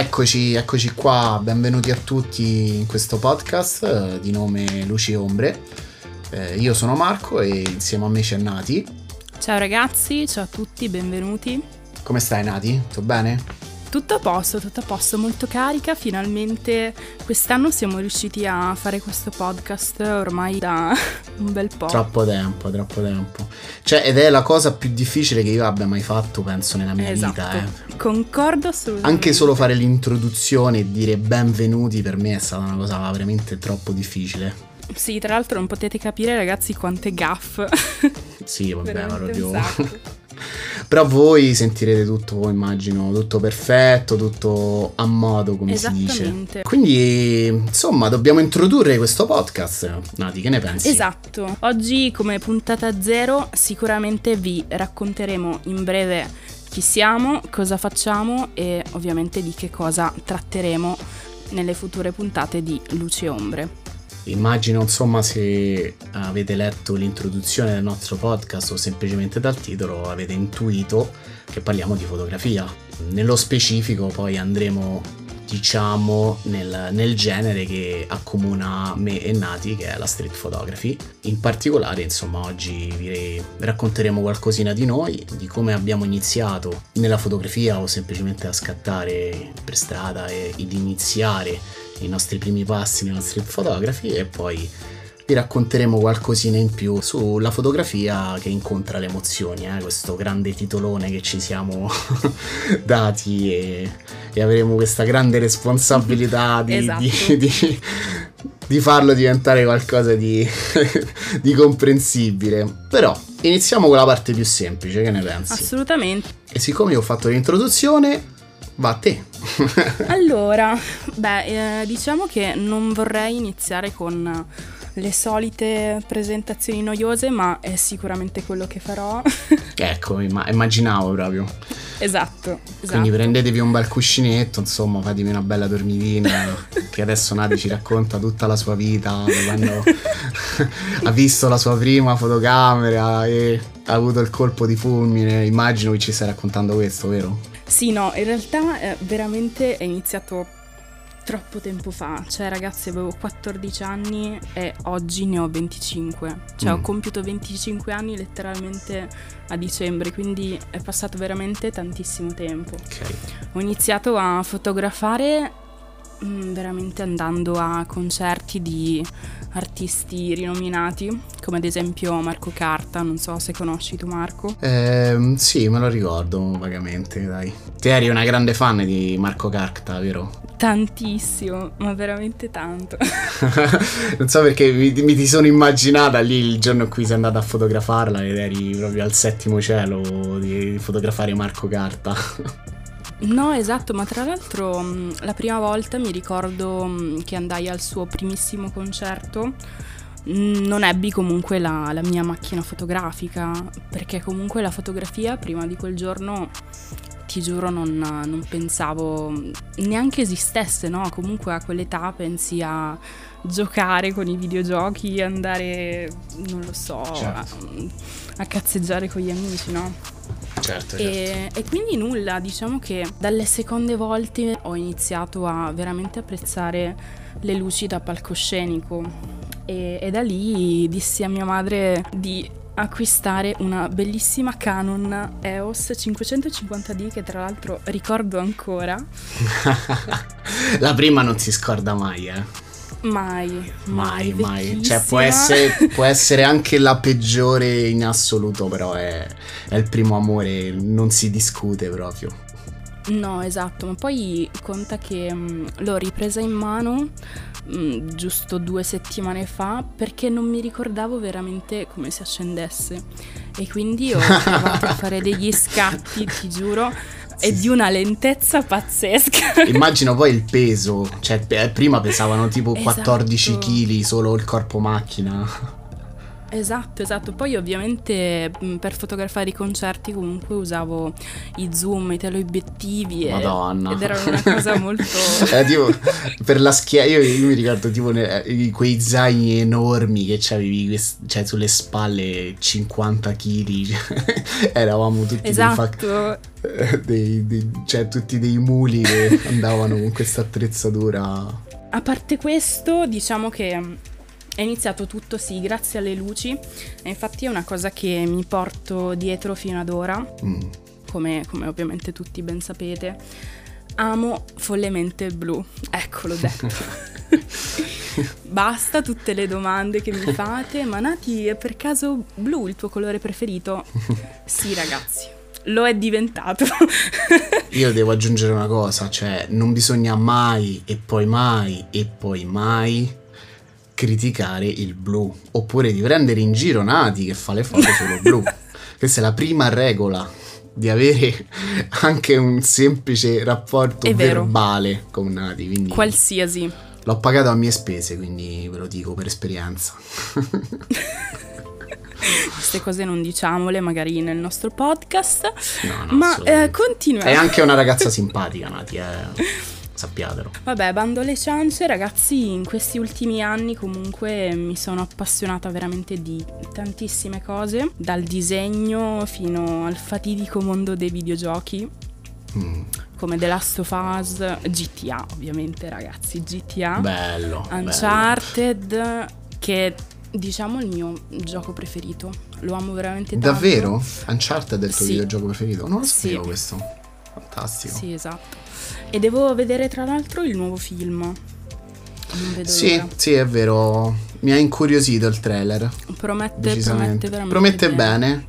Eccoci, eccoci qua, benvenuti a tutti in questo podcast eh, di nome Luci e Ombre. Eh, io sono Marco e insieme a me c'è Nati. Ciao ragazzi, ciao a tutti, benvenuti. Come stai Nati? Tutto bene? Tutto a posto, tutto a posto, molto carica. Finalmente quest'anno siamo riusciti a fare questo podcast ormai da un bel po'. Troppo tempo, troppo tempo. Cioè, ed è la cosa più difficile che io abbia mai fatto, penso, nella mia esatto. vita. Eh. Concordo assolutamente. Anche solo fare l'introduzione e dire benvenuti per me è stata una cosa veramente troppo difficile. Sì, tra l'altro non potete capire ragazzi quante gaff. Sì, vabbè, ma proprio... Però voi sentirete tutto, immagino, tutto perfetto, tutto a modo, come si dice. Quindi, insomma, dobbiamo introdurre questo podcast. Nati, che ne pensi? Esatto. Oggi come puntata zero sicuramente vi racconteremo in breve chi siamo, cosa facciamo e ovviamente di che cosa tratteremo nelle future puntate di Luce e Ombre. Immagino, insomma, se avete letto l'introduzione del nostro podcast o semplicemente dal titolo avete intuito che parliamo di fotografia. Nello specifico poi andremo, diciamo, nel, nel genere che accomuna me e Nati, che è la street photography. In particolare, insomma, oggi vi racconteremo qualcosina di noi, di come abbiamo iniziato nella fotografia o semplicemente a scattare per strada e ed iniziare i nostri primi passi nella street photography e poi vi racconteremo qualcosina in più sulla fotografia che incontra le emozioni, eh? questo grande titolone che ci siamo dati e, e avremo questa grande responsabilità di, Esatto. di- di- di farlo diventare qualcosa di, di comprensibile. Però iniziamo con la parte più semplice, che ne pensi? Assolutamente. e siccome ho fatto l'introduzione, va a te. Allora, beh, eh, diciamo che non vorrei iniziare con le solite presentazioni noiose, ma è sicuramente quello che farò. ecco, imma- immaginavo proprio. esatto, esatto. Quindi prendetevi un bel cuscinetto, insomma, fatevi una bella dormitina. che adesso Nati ci racconta tutta la sua vita, quando ha visto la sua prima fotocamera e ha avuto il colpo di fulmine. Immagino che ci stai raccontando questo, vero? Sì, no, in realtà eh, veramente è iniziato troppo tempo fa. Cioè, ragazzi, avevo 14 anni e oggi ne ho 25. Cioè, Mm. ho compiuto 25 anni letteralmente a dicembre, quindi è passato veramente tantissimo tempo. Ok. Ho iniziato a fotografare mm, veramente andando a concerti di artisti rinominati, come ad esempio Marco Carta, non so se conosci tu Marco. Ehm, sì, me lo ricordo vagamente, dai. Te eri una grande fan di Marco Carta, vero? Tantissimo, ma veramente tanto. non so perché mi, mi ti sono immaginata lì il giorno in cui sei andata a fotografarla ed eri proprio al settimo cielo di fotografare Marco Carta. No, esatto, ma tra l'altro mh, la prima volta mi ricordo mh, che andai al suo primissimo concerto. mh, Non ebbi comunque la, la mia macchina fotografica, perché comunque la fotografia prima di quel giorno, ti giuro, non, non pensavo neanche esistesse, no? Comunque a quell'età pensi a giocare con i videogiochi, andare, non lo so, Certo. a, a cazzeggiare con gli amici, no? Certo, E, e quindi nulla, diciamo che dalle seconde volte ho iniziato a veramente apprezzare le luci da palcoscenico e, e da lì dissi a mia madre di acquistare una bellissima Canon EOS 550D che tra l'altro ricordo ancora. La prima non si scorda mai, eh. Mai, Mai, mai. Cioè, può essere, può essere anche la peggiore in assoluto, però è, è il primo amore, non si discute proprio. No, esatto, ma poi conta che mh, l'ho ripresa in mano mh, giusto due settimane fa perché non mi ricordavo veramente come si accendesse e quindi ho provato a fare degli scatti, ti giuro, e di una lentezza pazzesca. Immagino poi il peso, cioè pe- prima pesavano tipo Esatto. 14 kg solo il corpo macchina. Esatto, esatto. Poi ovviamente mh, per fotografare i concerti comunque usavo i zoom, i teleobiettivi e- Madonna. ed era una cosa molto... Eh, tipo, per la schiena, io, io mi ricordo tipo ne- eh, quei zaini enormi che quest- cioè, sulle spalle 50 kg. Eravamo tutti dei, fa- Esatto, dei- dei- cioè, tutti dei muli che andavano con questa attrezzatura. a parte questo diciamo che è iniziato tutto sì grazie alle luci e infatti è una cosa che mi porto dietro fino ad ora, Mm. come, come ovviamente tutti ben sapete. Amo follemente il blu, eccolo detto. Basta tutte le domande che mi fate, ma Nati è per caso blu il tuo colore preferito? Sì ragazzi, lo è diventato. Io devo aggiungere una cosa, cioè non bisogna mai e poi mai e poi mai criticare il blu, oppure di prendere in giro Nati che fa le foto solo blu. Questa è la prima regola di avere anche un semplice rapporto verbale con Nati, quindi Qualsiasi. l'ho pagato a mie spese, quindi ve lo dico per esperienza. Queste cose non diciamole magari nel nostro podcast. No, no, ma eh, continuiamo. È anche una ragazza simpatica, Nati, eh. sappiatelo. Vabbè, bando alle ciance, ragazzi, in questi ultimi anni comunque mi sono appassionata veramente di tantissime cose, dal disegno fino al fatidico mondo dei videogiochi, Mm, come The Last of Us, GTA ovviamente, ragazzi, GTA, bello. bello. Uncharted, che è, diciamo il mio gioco preferito. Lo amo veramente tanto. Davvero? Uncharted è il tuo Sì. videogioco preferito? Non lo Sì. sapevo questo. Fantastico. Sì, esatto. E devo vedere tra l'altro il nuovo film. Sì, l'ora. sì, è vero. Mi ha incuriosito il trailer. Promette, promette veramente Promette bene.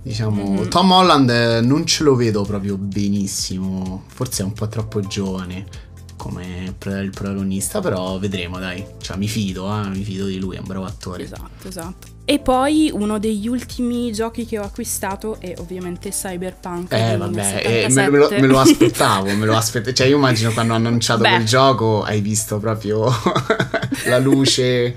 Diciamo, Mhm. Tom Holland eh, non ce lo vedo proprio benissimo. Forse è un po' troppo giovane come il protagonista, però vedremo, dai. Cioè, mi fido, eh, mi fido di lui, è un bravo attore. Esatto, esatto. E poi uno degli ultimi giochi che ho acquistato è ovviamente Cyberpunk. Eh 2077. vabbè, eh, me, me lo, me lo aspettavo, me lo aspettavo. Cioè io immagino quando hanno annunciato Beh. quel gioco hai visto proprio la luce.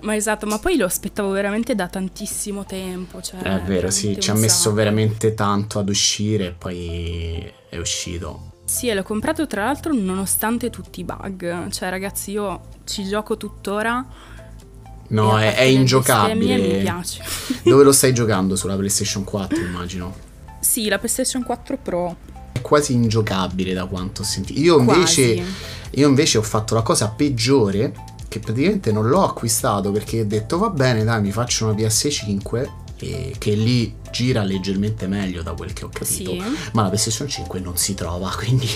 Ma esatto, ma poi lo aspettavo veramente da tantissimo tempo. Cioè, È vero, sì, ci ha messo veramente tanto ad uscire e poi è uscito. Sì, e l'ho comprato tra l'altro nonostante tutti i bug. Cioè, ragazzi, io ci gioco tuttora. No, è, è le ingiocabile. Mi piace. Dove lo stai giocando? Sulla PlayStation 4, immagino. sì, la PlayStation 4 Pro. È quasi ingiocabile da quanto ho sentito. Io invece, io invece ho fatto la cosa peggiore che praticamente non l'ho acquistato perché ho detto va bene, dai, mi faccio una PS5 e che lì gira leggermente meglio da quel che ho capito. Sì. Ma la PlayStation 5 non si trova, quindi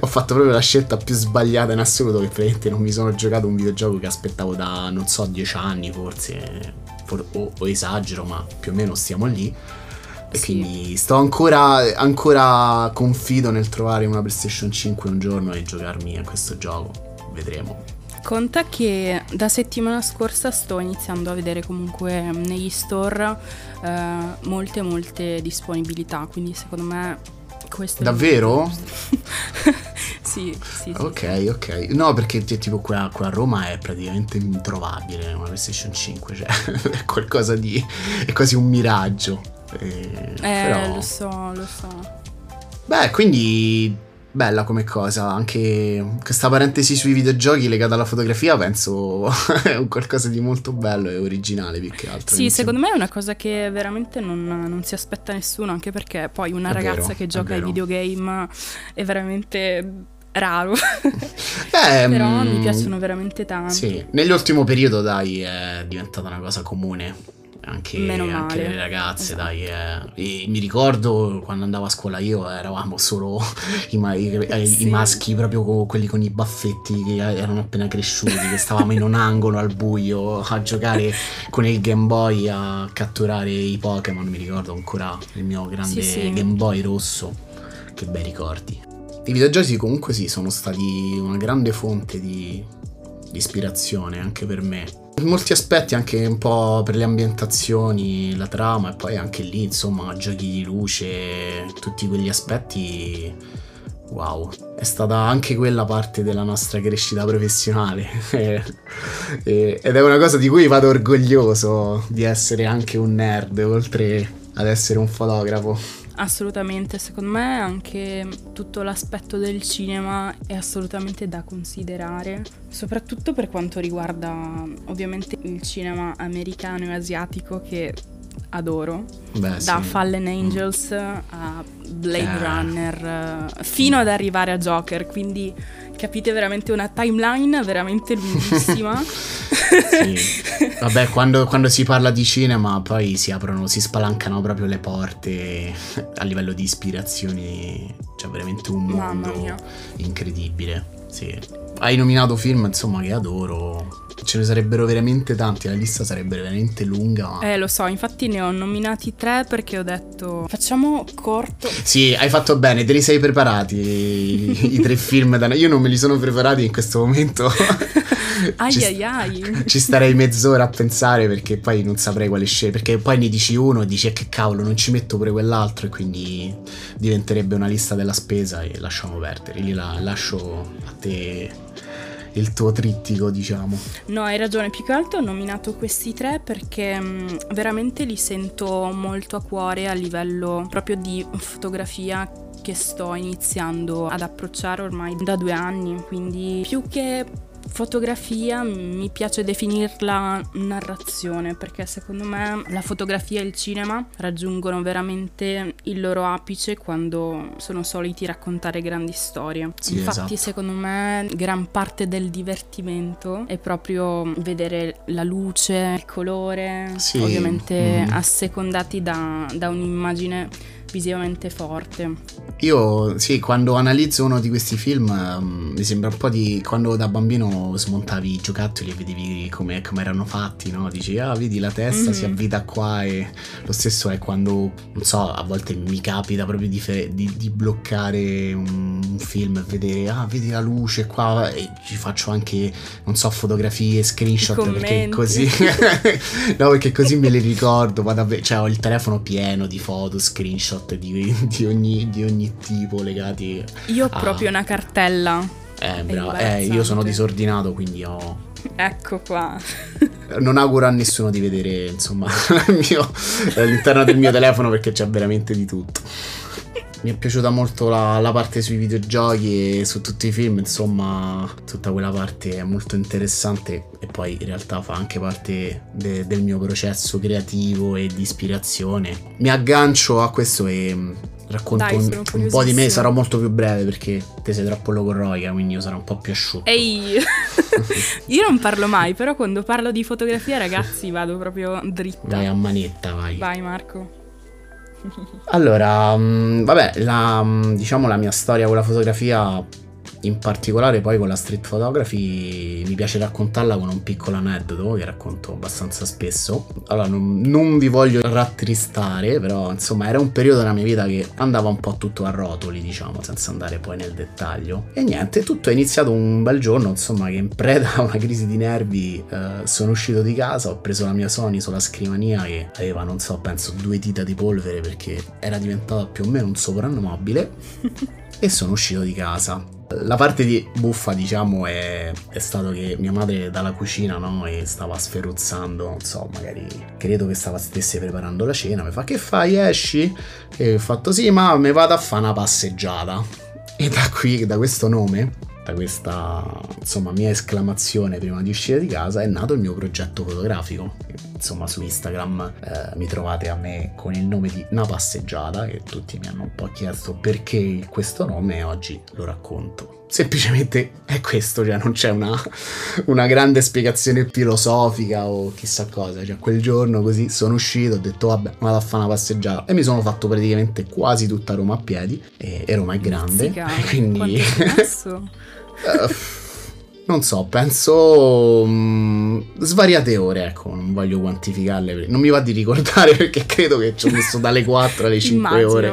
ho fatto proprio la scelta più sbagliata in assoluto che praticamente non mi sono giocato un videogioco che aspettavo da non so 10 anni forse, for- o, o esagero, ma più o meno stiamo lì. E Sì. quindi sto ancora, ancora confido nel trovare una PlayStation 5 un giorno e giocarmi a questo gioco. Vedremo. Conta che da settimana scorsa sto iniziando a vedere comunque negli store eh, molte molte disponibilità, quindi secondo me questo Davvero? sì, sì, sì. Ok, ok. No, perché tipo qua, qua a Roma è praticamente introvabile una PlayStation 5, cioè è qualcosa di... è quasi un miraggio. Eh, Eh, però- lo so, lo so. Beh, quindi bella come cosa, anche questa parentesi sui videogiochi legata alla fotografia penso è un qualcosa di molto bello e originale più che altro. Sì, Inizio- secondo me è una cosa che veramente non, non si aspetta nessuno, anche perché poi una È ragazza vero, che gioca ai videogame è veramente raro. Eh, Però mm, mi piacciono veramente tanto. Sì, nell'ultimo periodo dai è diventata una cosa comune. Anche, anche le ragazze, Esatto. dai. eh. Mi ricordo quando andavo a scuola io eravamo solo i, ma- i- eh, i Sì. maschi, proprio co- quelli con i baffetti che erano appena cresciuti, che stavamo in un angolo al buio a giocare con il Game Boy a catturare i Pokémon. Mi ricordo ancora il mio grande Sì, sì. Game Boy rosso. Che bei ricordi. I videogiochi comunque sì, sono stati una grande fonte di, di ispirazione anche per me. Molti aspetti anche un po' per le ambientazioni, la trama e poi anche lì insomma giochi di luce, tutti quegli aspetti Wow, è stata anche quella parte della nostra crescita professionale. Ed è una cosa di cui vado orgoglioso di essere anche un nerd oltre ad essere un fotografo. Assolutamente, secondo me anche tutto l'aspetto del cinema è assolutamente da considerare, soprattutto per quanto riguarda ovviamente il cinema americano e asiatico che adoro, Beh, da sì. Fallen mm. Angels mm. a Blade eh. Runner fino ad arrivare a Joker, quindi capite veramente una timeline veramente lunghissima. sì. Vabbè, quando, quando, si parla di cinema poi si aprono, si spalancano proprio le porte a livello di ispirazioni, c'è veramente un mondo incredibile. Sì. Hai nominato film, insomma, che adoro ce ne sarebbero veramente tanti, la lista sarebbe veramente lunga. Eh, lo so, infatti ne ho nominati tre perché ho detto facciamo corto. Sì, hai fatto bene, te li sei preparati i, i tre film. Da... Io non me li sono preparati in questo momento. ai ci, ai ai. Ci starei mezz'ora a pensare perché poi non saprei quale scegliere. Perché poi ne dici uno e dici eh, che cavolo, non ci metto pure quell'altro e quindi diventerebbe una lista della spesa e lasciamo perdere. Lì la lascio a te il tuo trittico, diciamo. No, hai ragione, più che altro ho nominato questi tre perché mh, veramente li sento molto a cuore a livello proprio di fotografia che sto iniziando ad approcciare ormai da due anni, quindi più che fotografia mi piace definirla narrazione perché secondo me la fotografia e il cinema raggiungono veramente il loro apice quando sono soliti raccontare grandi storie. Sì, Infatti esatto. secondo me gran parte del divertimento è proprio vedere la luce, il colore, sì. ovviamente mm. assecondati da, da un'immagine visivamente forte. Io sì, quando analizzo uno di questi film um, mi sembra un po' di quando da bambino smontavi i giocattoli e vedevi come, erano fatti, no? Dici, ah, vedi la testa mm-hmm. si mhm. avvita qua e lo stesso è quando, non so, a volte mi capita proprio di, fe- di, di bloccare un, un, film e vedere, ah, vedi la luce qua e ci faccio anche, non so, fotografie, screenshot perché così, no, perché così me le ricordo, vado a cioè ho il telefono pieno di foto, screenshot screenshot di, di, ogni, di ogni, tipo legati. Io ho a... proprio una cartella. Eh, bravo. Eh, io sono disordinato, quindi ho. Ecco qua. non auguro a nessuno di vedere, insomma, mio, all'interno del mio telefono perché c'è veramente di tutto mi è piaciuta molto la, la, parte sui videogiochi e su tutti i film, insomma, tutta quella parte è molto interessante e poi in realtà fa anche parte de, del mio processo creativo e di ispirazione. Mi aggancio a questo e mm, racconto Dai, un, un, po' di me, sarò molto più breve perché te sei troppo logorroica, quindi io sarò un po' più asciutto. Ehi, io non parlo mai, però quando parlo di fotografia, ragazzi, vado proprio dritta. Dai, a manetta, vai. Vai, Marco. Allora, mm, vabbè, la, mm, diciamo la mia storia con la fotografia in particolare poi con la street photography mi piace raccontarla con un piccolo aneddoto che racconto abbastanza spesso. Allora non, non, vi voglio rattristare, però insomma era un periodo della mia vita che andava un po' tutto a rotoli, diciamo, senza andare poi nel dettaglio. E niente, tutto è iniziato un bel giorno, insomma, che in preda a una crisi di nervi eh, sono uscito di casa, ho preso la mia Sony sulla scrivania che aveva, non so, penso due dita di polvere perché era diventata più o meno un soprannobile e sono uscito di casa la parte di buffa, diciamo, è, è stato che mia madre dalla cucina, no? E stava sferruzzando, non so, magari credo che stava stesse preparando la cena. Mi fa: Che fai? Esci? E ho fatto: Sì, ma mi vado a fare una passeggiata. E da qui, da questo nome, da questa insomma mia esclamazione prima di uscire di casa è nato il mio progetto fotografico. Insomma su Instagram eh, mi trovate a me con il nome di Una passeggiata che tutti mi hanno un po' chiesto perché questo nome e oggi lo racconto. Semplicemente è questo, cioè non c'è una, una, grande spiegazione filosofica o chissà cosa, cioè quel giorno così sono uscito, ho detto vabbè vado a fare una passeggiata. E mi sono fatto praticamente quasi tutta Roma a piedi e, e Roma è grande, Zicca, quindi... uh, non so, penso um, svariate ore, ecco, non voglio quantificarle, non mi va di ricordare perché credo che ci ho messo dalle 4 alle 5 ore.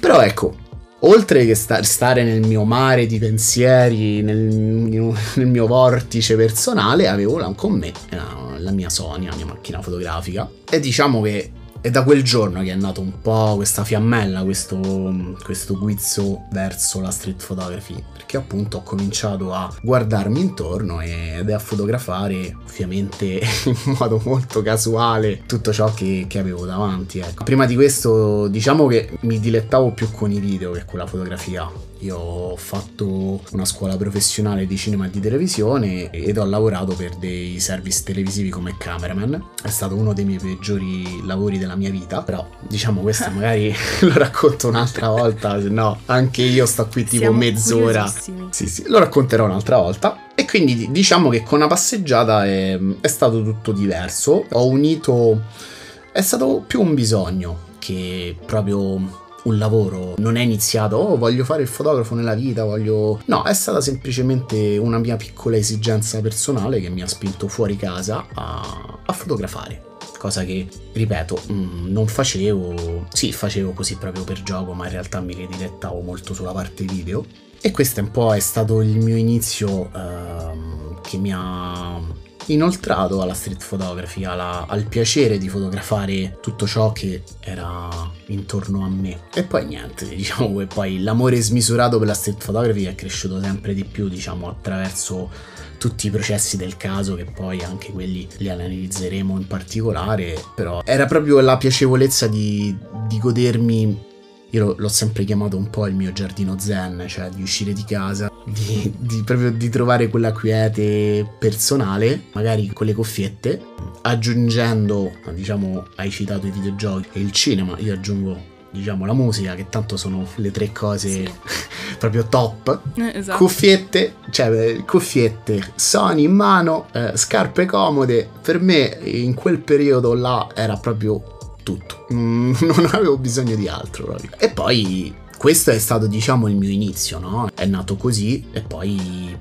Però ecco, oltre che sta- stare nel mio mare di pensieri, nel, nel mio vortice personale, avevo con me la, la mia Sony, la mia macchina fotografica. E diciamo che è da quel giorno che è nato un po' questa fiammella, questo, questo guizzo verso la street photography, perché appunto ho cominciato a guardarmi intorno ed a fotografare ovviamente in modo molto casuale tutto ciò che, che avevo davanti. Ecco. Prima di questo diciamo che mi dilettavo più con i video che con la fotografia io ho fatto una scuola professionale di cinema e di televisione ed ho lavorato per dei service televisivi come cameraman. È stato uno dei miei peggiori lavori della mia vita, però diciamo questo magari lo racconto un'altra volta, se no anche io sto qui tipo Siamo mezz'ora. Sì, sì, lo racconterò un'altra volta. E quindi diciamo che con una passeggiata è, è stato tutto diverso. Ho unito... È stato più un bisogno che proprio un lavoro, non è iniziato, oh voglio fare il fotografo nella vita, voglio... No, è stata semplicemente una mia piccola esigenza personale che mi ha spinto fuori casa a, a fotografare. Cosa che, ripeto, mm, non facevo, sì, facevo così proprio per gioco, ma in realtà mi ridirettavo molto sulla parte video. E questo un po' è stato il mio inizio ehm, che mi ha inoltrato alla street photography, alla, al piacere di fotografare tutto ciò che era intorno a me. E poi niente, diciamo che poi l'amore smisurato per la street photography è cresciuto sempre di più, diciamo, attraverso tutti i processi del caso, che poi anche quelli li analizzeremo in particolare, però era proprio la piacevolezza di, di godermi io l'ho sempre chiamato un po' il mio giardino zen, cioè di uscire di casa, di, di, proprio di trovare quella quiete personale, magari con le cuffiette, aggiungendo, diciamo, hai citato i videogiochi e il cinema, io aggiungo diciamo la musica che tanto sono le tre cose sì. proprio top eh, esatto. cuffiette cioè cuffiette Sony in mano eh, scarpe comode per me in quel periodo là era proprio tutto. Mm, non avevo bisogno di altro proprio. E poi questo è stato diciamo il mio inizio, no? È nato così e poi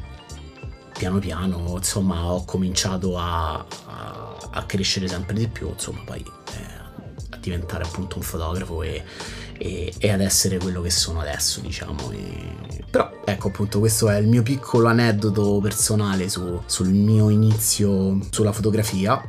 piano piano insomma ho cominciato a, a, a crescere sempre di più, insomma poi eh, a diventare appunto un fotografo e, e, e, ad essere quello che sono adesso diciamo. E, però ecco appunto questo è il mio piccolo aneddoto personale su, sul mio inizio sulla fotografia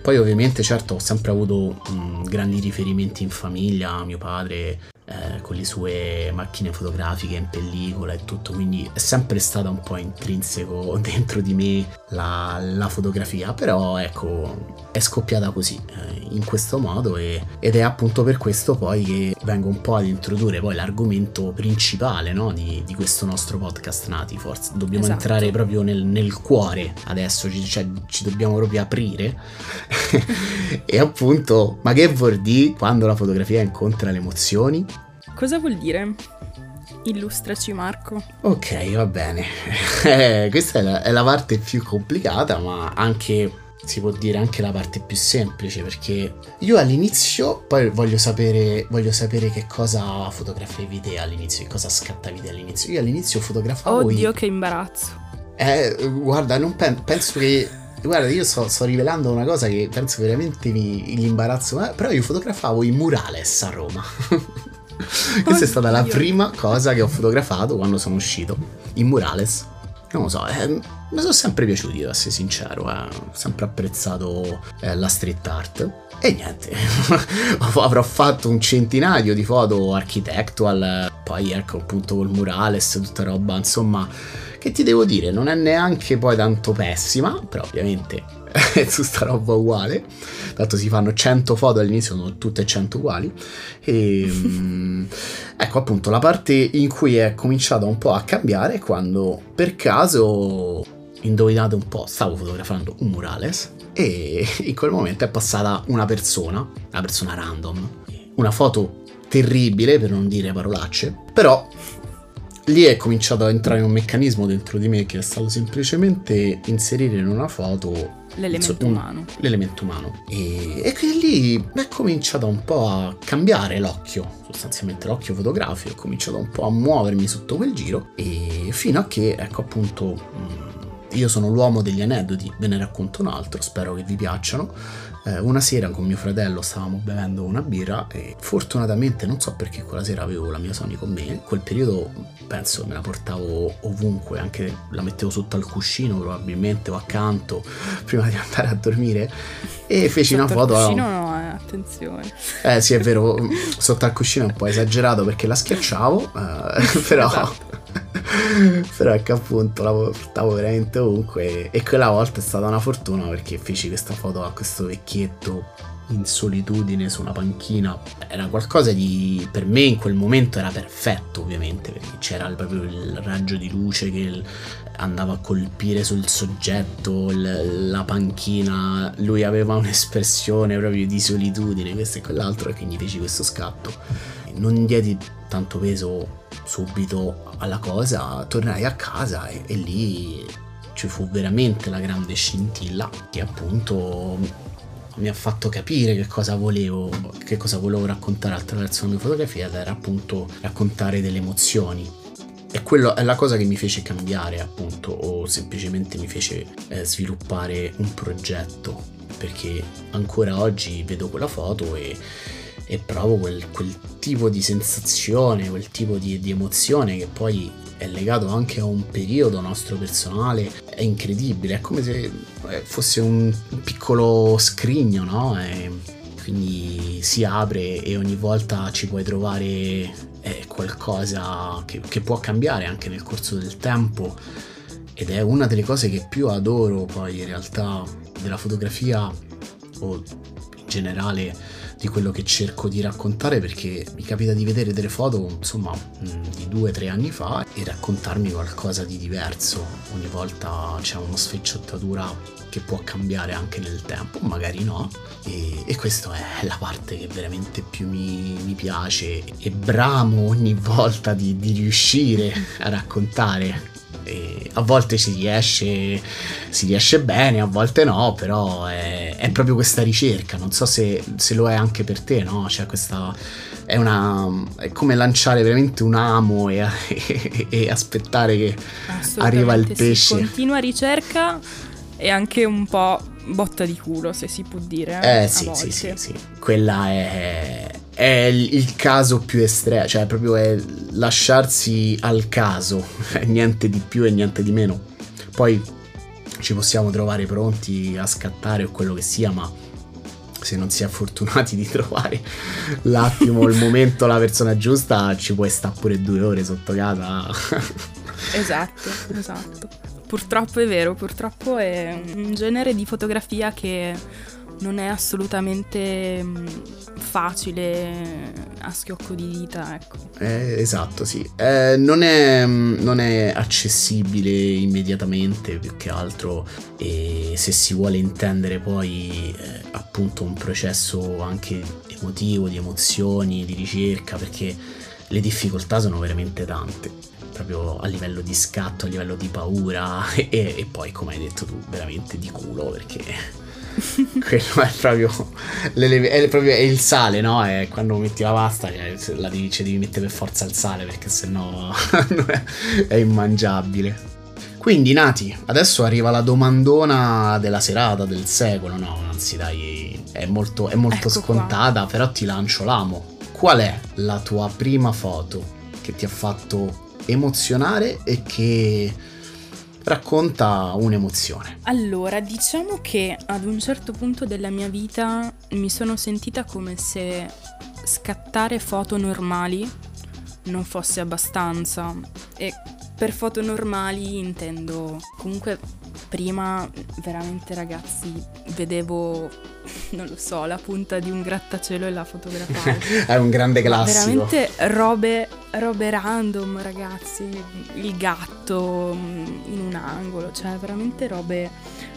poi ovviamente certo ho sempre avuto mh, grandi riferimenti in famiglia, mio padre eh, con le sue macchine fotografiche in pellicola e tutto, quindi è sempre stata un po' intrinseco dentro di me la, la fotografia, però ecco è scoppiata così, eh, in questo modo e, ed è appunto per questo poi che vengo un po' ad introdurre poi l'argomento principale no, di, di, questo nostro podcast nati, forse dobbiamo esatto. entrare proprio nel, nel cuore adesso, cioè ci dobbiamo proprio aprire e appunto, ma che vuol dire quando la fotografia incontra le emozioni? Cosa vuol dire? Illustraci Marco. Ok, va bene. Eh, questa è la, è la parte più complicata, ma anche si può dire anche la parte più semplice perché io all'inizio poi voglio sapere, voglio sapere che cosa fotografavi te all'inizio che cosa scattavi te all'inizio io all'inizio fotografavo oddio i... che imbarazzo eh guarda non pen- penso che guarda io sto, sto, rivelando una cosa che penso veramente mi l'imbarazzo eh, però io fotografavo i murales a Roma Questa è stata la prima cosa che ho fotografato quando sono uscito. In murales. Non lo so, eh, mi sono sempre piaciuti, devo essere sincero. Eh. Ho sempre apprezzato eh, la street art. E niente, avrò fatto un centinaio di foto architectual. Poi ecco appunto col murales, tutta roba, insomma, che ti devo dire, non è neanche poi tanto pessima, però ovviamente è tutta roba uguale. Tanto si fanno 100 foto all'inizio, sono tutte 100 uguali. E mm, ecco appunto la parte in cui è cominciato un po' a cambiare quando per caso, indovinate un po', stavo fotografando un murales e in quel momento è passata una persona, una persona random, una foto terribile per non dire parolacce, però lì è cominciato a entrare un meccanismo dentro di me che è stato semplicemente inserire in una foto L'elemento un, umano. L'elemento umano. E, e quindi lì è cominciato un po' a cambiare l'occhio, sostanzialmente l'occhio fotografico, ho cominciato un po' a muovermi sotto quel giro e fino a che, ecco appunto, mm, io sono l'uomo degli aneddoti, ve ne racconto un altro, spero che vi piacciono. Eh, una sera con mio fratello stavamo bevendo una birra e fortunatamente non so perché quella sera avevo la mia Sony con me, in quel periodo penso me la portavo ovunque, anche la mettevo sotto al cuscino probabilmente o accanto prima di andare a dormire e feci sotto una foto. Al cuscino no, eh, attenzione. Eh sì è vero, sotto al cuscino è un po' esagerato perché la schiacciavo, eh, però... Esatto. però che appunto la portavo veramente ovunque e quella volta è stata una fortuna perché feci questa foto a questo vecchietto in solitudine su una panchina. Era qualcosa di per me in quel momento era perfetto ovviamente perché c'era proprio il raggio di luce che andava a colpire sul soggetto la panchina. Lui aveva un'espressione proprio di solitudine questo e quell'altro e quindi feci questo scatto. Non diedi tanto peso subito alla cosa, tornai a casa e, e lì ci fu veramente la grande scintilla che appunto mi ha fatto capire che cosa volevo, che cosa volevo raccontare attraverso la mia fotografia ed era appunto raccontare delle emozioni. E quello è la cosa che mi fece cambiare appunto o semplicemente mi fece eh, sviluppare un progetto perché ancora oggi vedo quella foto e e provo quel, quel tipo di sensazione, quel tipo di, di emozione che poi è legato anche a un periodo nostro personale, è incredibile, è come se eh, fosse un, piccolo scrigno, no? E quindi si apre e ogni volta ci puoi trovare eh, qualcosa che, che, può cambiare anche nel corso del tempo ed è una delle cose che più adoro poi in realtà della fotografia o in generale di quello che cerco di raccontare perché mi capita di vedere delle foto insomma mm, di due o tre anni fa e raccontarmi qualcosa di diverso. Ogni volta c'è una sfaccettatura che può cambiare anche nel tempo magari no. E, e questa è la parte che veramente più mi, mi piace. E bramo ogni volta di, di riuscire a raccontare e a volte si riesce, si riesce bene, a volte no, però è, è proprio questa ricerca, non so se, se, lo è anche per te, no? Cioè questa è una è come lanciare veramente un amo e, e, e aspettare che arriva il pesce. Sì, continua ricerca e anche un po' botta di culo, se si può dire. Eh sì, sì, sì, sì, quella è è il caso più estremo, cioè proprio è lasciarsi al caso, niente di più e niente di meno. Poi ci possiamo trovare pronti a scattare o quello che sia, ma se non si è fortunati di trovare l'attimo, il momento, la persona giusta, ci puoi stare pure due ore sotto casa. esatto, esatto. Purtroppo è vero, purtroppo è un genere di fotografia che non è assolutamente mm, facile a schiocco di dita, ecco. Eh, esatto, sì. Eh, non, è, mm, non, è, accessibile immediatamente, più che altro, e se si vuole intendere poi eh, appunto un processo anche emotivo, di emozioni, di ricerca, perché le difficoltà sono veramente tante proprio a livello di scatto, a livello di paura e, e, poi come hai detto tu veramente di culo perché quello è proprio, è proprio è il sale, no? È quando metti la pasta la devi, cioè, devi mettere per forza il sale perché sennò è immangiabile. Quindi Nati, adesso arriva la domandona della serata, del secolo, no? Anzi dai, è molto, è molto ecco scontata, qua. però ti lancio l'amo. Qual è la tua prima foto che ti ha fatto emozionare e che racconta un'emozione. Allora, diciamo che ad un certo punto della mia vita mi sono sentita come se scattare foto normali non fosse abbastanza e per foto normali intendo comunque prima veramente ragazzi vedevo non lo so la punta di un grattacielo e la fotografavo è un grande classico. veramente robe, robe random ragazzi. Il gatto mm, in un angolo cioè veramente robe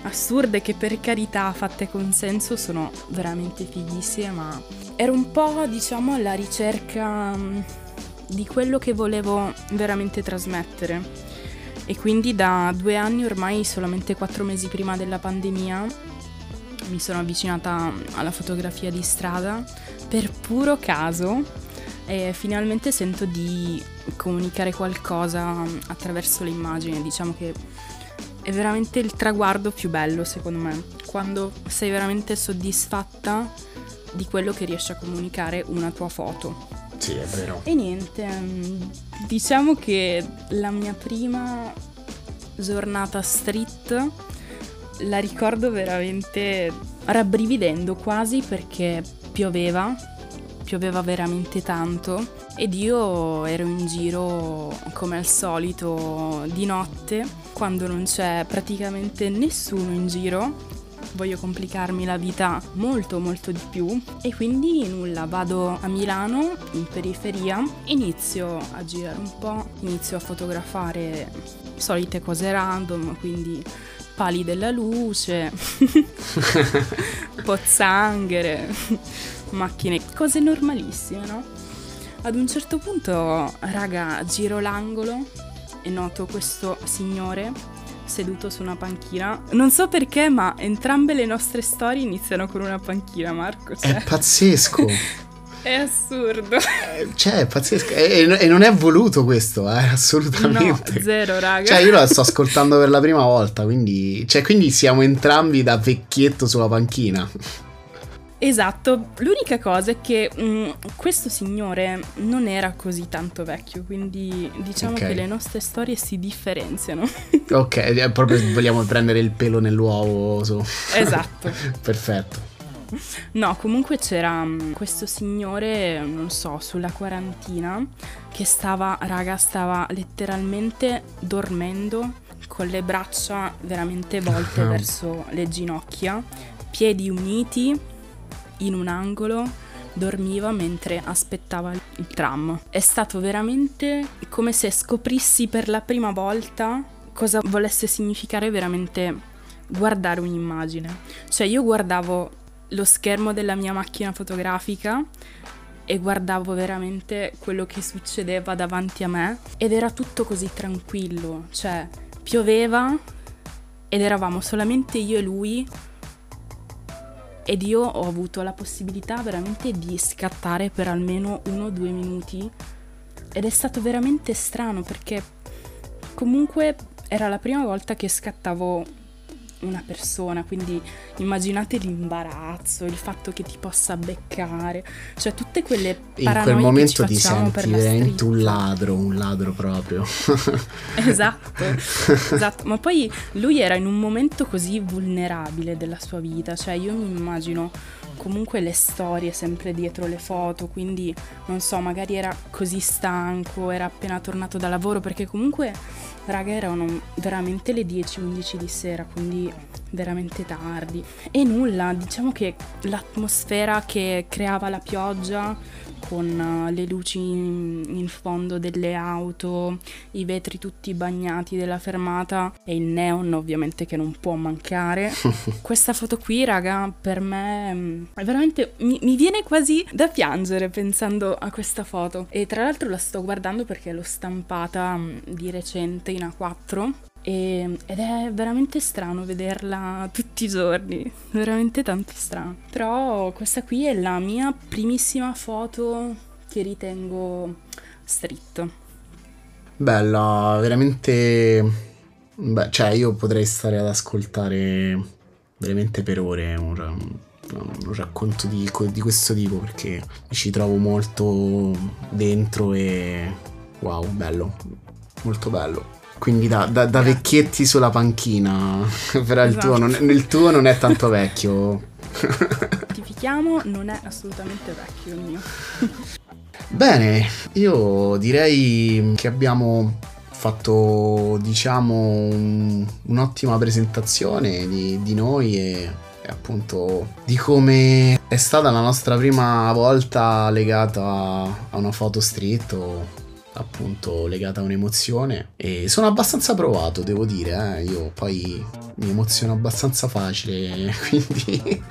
assurde che per carità fatte con senso sono veramente fighissime ma ero un po' diciamo alla ricerca mm, di quello che volevo veramente trasmettere. E quindi da due anni ormai, solamente quattro mesi prima della pandemia, mi sono avvicinata alla fotografia di strada per puro caso e finalmente sento di comunicare qualcosa attraverso le immagini. Diciamo che è veramente il traguardo più bello secondo me, quando sei veramente soddisfatta di quello che riesce a comunicare una tua foto. Sì, è vero. E niente, diciamo che la mia prima giornata street la ricordo veramente rabbrividendo quasi perché pioveva, pioveva veramente tanto ed io ero in giro come al solito di notte quando non c'è praticamente nessuno in giro voglio complicarmi la vita molto molto di più e quindi nulla, vado a Milano in periferia, inizio a girare un po', inizio a fotografare solite cose random, quindi pali della luce, pozzanghere, macchine, cose normalissime, no? Ad un certo punto, raga, giro l'angolo e noto questo signore seduto su una panchina. Non so perché, ma entrambe le nostre storie iniziano con una panchina, Marco. Cioè. È pazzesco. è assurdo. Eh, cioè, è pazzesco. E, e, non è voluto questo, eh, assolutamente. No, zero, raga. Cioè, io lo sto ascoltando per la prima volta, quindi... Cioè, quindi siamo entrambi da vecchietto sulla panchina. Esatto, l'unica cosa è che mh, mm, questo signore non era così tanto vecchio, quindi diciamo okay. che le nostre storie si differenziano. ok, eh, proprio vogliamo prendere il pelo nell'uovo. Su. Esatto. Perfetto. No, comunque c'era mm, questo signore, non so, sulla quarantina, che stava, raga, stava letteralmente dormendo con le braccia veramente volte verso le ginocchia, piedi uniti in un angolo dormiva mentre aspettava il tram. È stato veramente come se scoprissi per la prima volta cosa volesse significare veramente guardare un'immagine. Cioè io guardavo lo schermo della mia macchina fotografica e guardavo veramente quello che succedeva davanti a me ed era tutto così tranquillo, cioè pioveva ed eravamo solamente io e lui ed io ho avuto la possibilità veramente di scattare per almeno uno o due minuti ed è stato veramente strano perché comunque era la prima volta che scattavo una persona, quindi immaginate l'imbarazzo, il fatto che ti possa beccare, cioè tutte quelle paranoie In quel momento ti senti veramente un ladro, un ladro proprio. esatto, esatto, ma poi lui era in un momento così vulnerabile della sua vita, cioè io mi immagino comunque le storie sempre dietro le foto, quindi non so, magari era così stanco, era appena tornato da lavoro, perché comunque, raga, erano veramente le 10-11 di sera, quindi veramente tardi. E nulla, diciamo che l'atmosfera che creava la pioggia con eh, le luci in, in, fondo delle auto, i vetri tutti bagnati della fermata e il neon ovviamente che non può mancare. Questa foto qui, raga, per me mm, è veramente mi, mi, viene quasi da piangere pensando a questa foto. E tra l'altro la sto guardando perché l'ho stampata mm, di recente in A4 e, ed è veramente strano vederla tutti i giorni, veramente tanto strano. Però questa qui è la mia primissima foto che ritengo street. Bella, veramente... Beh, cioè io potrei stare ad ascoltare veramente per ore un, un racconto di, di questo tipo perché ci trovo molto dentro e wow, bello, molto bello. Quindi da, da, da vecchietti sulla panchina, però esatto. il, tuo non, il tuo non è tanto vecchio. Certifichiamo, non è assolutamente vecchio il mio. Bene, io direi che abbiamo fatto, diciamo, un, un'ottima presentazione di, di noi e, e, appunto di come è stata la nostra prima volta legata a una foto street o appunto legata a un'emozione. E sono abbastanza provato devo dire eh. io poi mi emoziono abbastanza facile quindi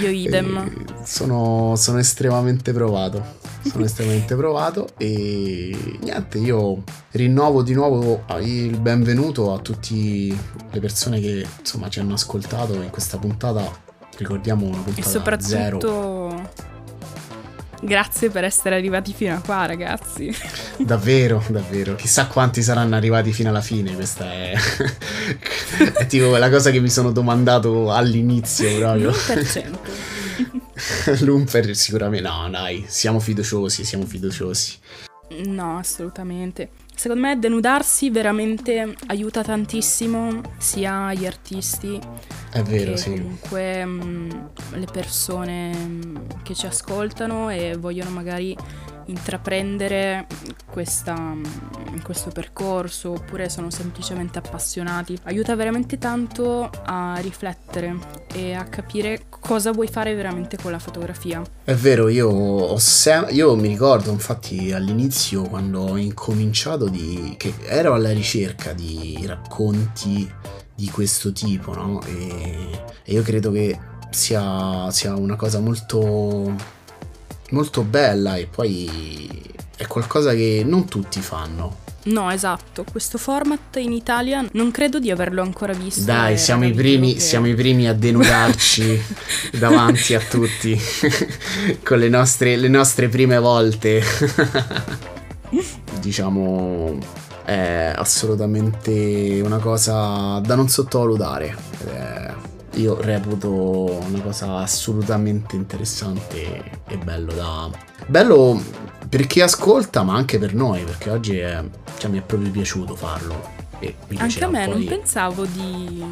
io idem. Eh, sono, sono estremamente provato. Sono estremamente provato e niente io rinnovo di nuovo il benvenuto a tutte le persone che insomma ci hanno ascoltato in questa puntata. Ricordiamo una puntata e soprattutto zero Grazie per essere arrivati fino a qua, ragazzi. Davvero, davvero. Chissà quanti saranno arrivati fino alla fine. Questa è, è tipo la cosa che mi sono domandato all'inizio proprio. L'1%. L'Umper sicuramente. No, dai, siamo fiduciosi, siamo fiduciosi. No, assolutamente. Secondo me denudarsi veramente aiuta tantissimo sia gli artisti È vero, che sì. comunque mh, le persone mh, che ci ascoltano e vogliono magari intraprendere questa, questo percorso oppure sono semplicemente appassionati. Aiuta veramente tanto a riflettere e a capire cosa vuoi fare veramente con la fotografia. È vero, io, sem- io mi ricordo infatti all'inizio quando ho incominciato di... che ero alla ricerca di racconti di questo tipo, no? E, e io credo che sia, sia una cosa molto, molto bella e poi è qualcosa che non tutti fanno. No, esatto, questo format in Italia non credo di averlo ancora visto. Dai, e siamo i, primi, che- siamo i primi a denudarci davanti a tutti con le nostre, le nostre prime volte. diciamo, è assolutamente una cosa da non sottovalutare. Eh, io reputo una cosa assolutamente interessante e bello da... Bello per chi ascolta, ma anche per noi, perché oggi è- cioè, mi è proprio piaciuto farlo. E mi Anche a me non poi- pensavo di,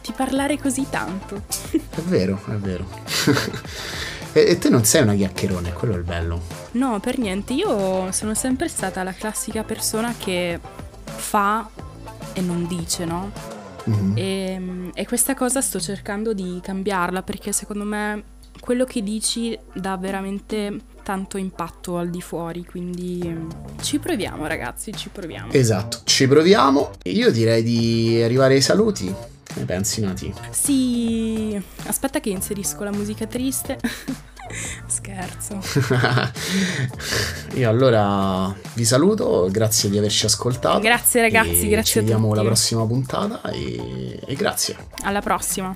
di parlare così tanto. È vero, è vero. e, e te non sei una chiacchierone, quello è il bello. No, per niente, io sono sempre stata la classica persona che fa e non dice, no? Mhm. E, e questa cosa sto cercando di cambiarla perché secondo me quello che dici dà veramente tanto impatto al di fuori, quindi mm, ci proviamo ragazzi, ci proviamo. Esatto, ci proviamo. Io direi di arrivare ai saluti. Che Ne pensi, Nati? Sì, aspetta che inserisco la musica triste. Scherzo. Io allora vi saluto, grazie di averci ascoltato. Grazie ragazzi, grazie Ci vediamo alla prossima puntata e, e grazie. Alla prossima.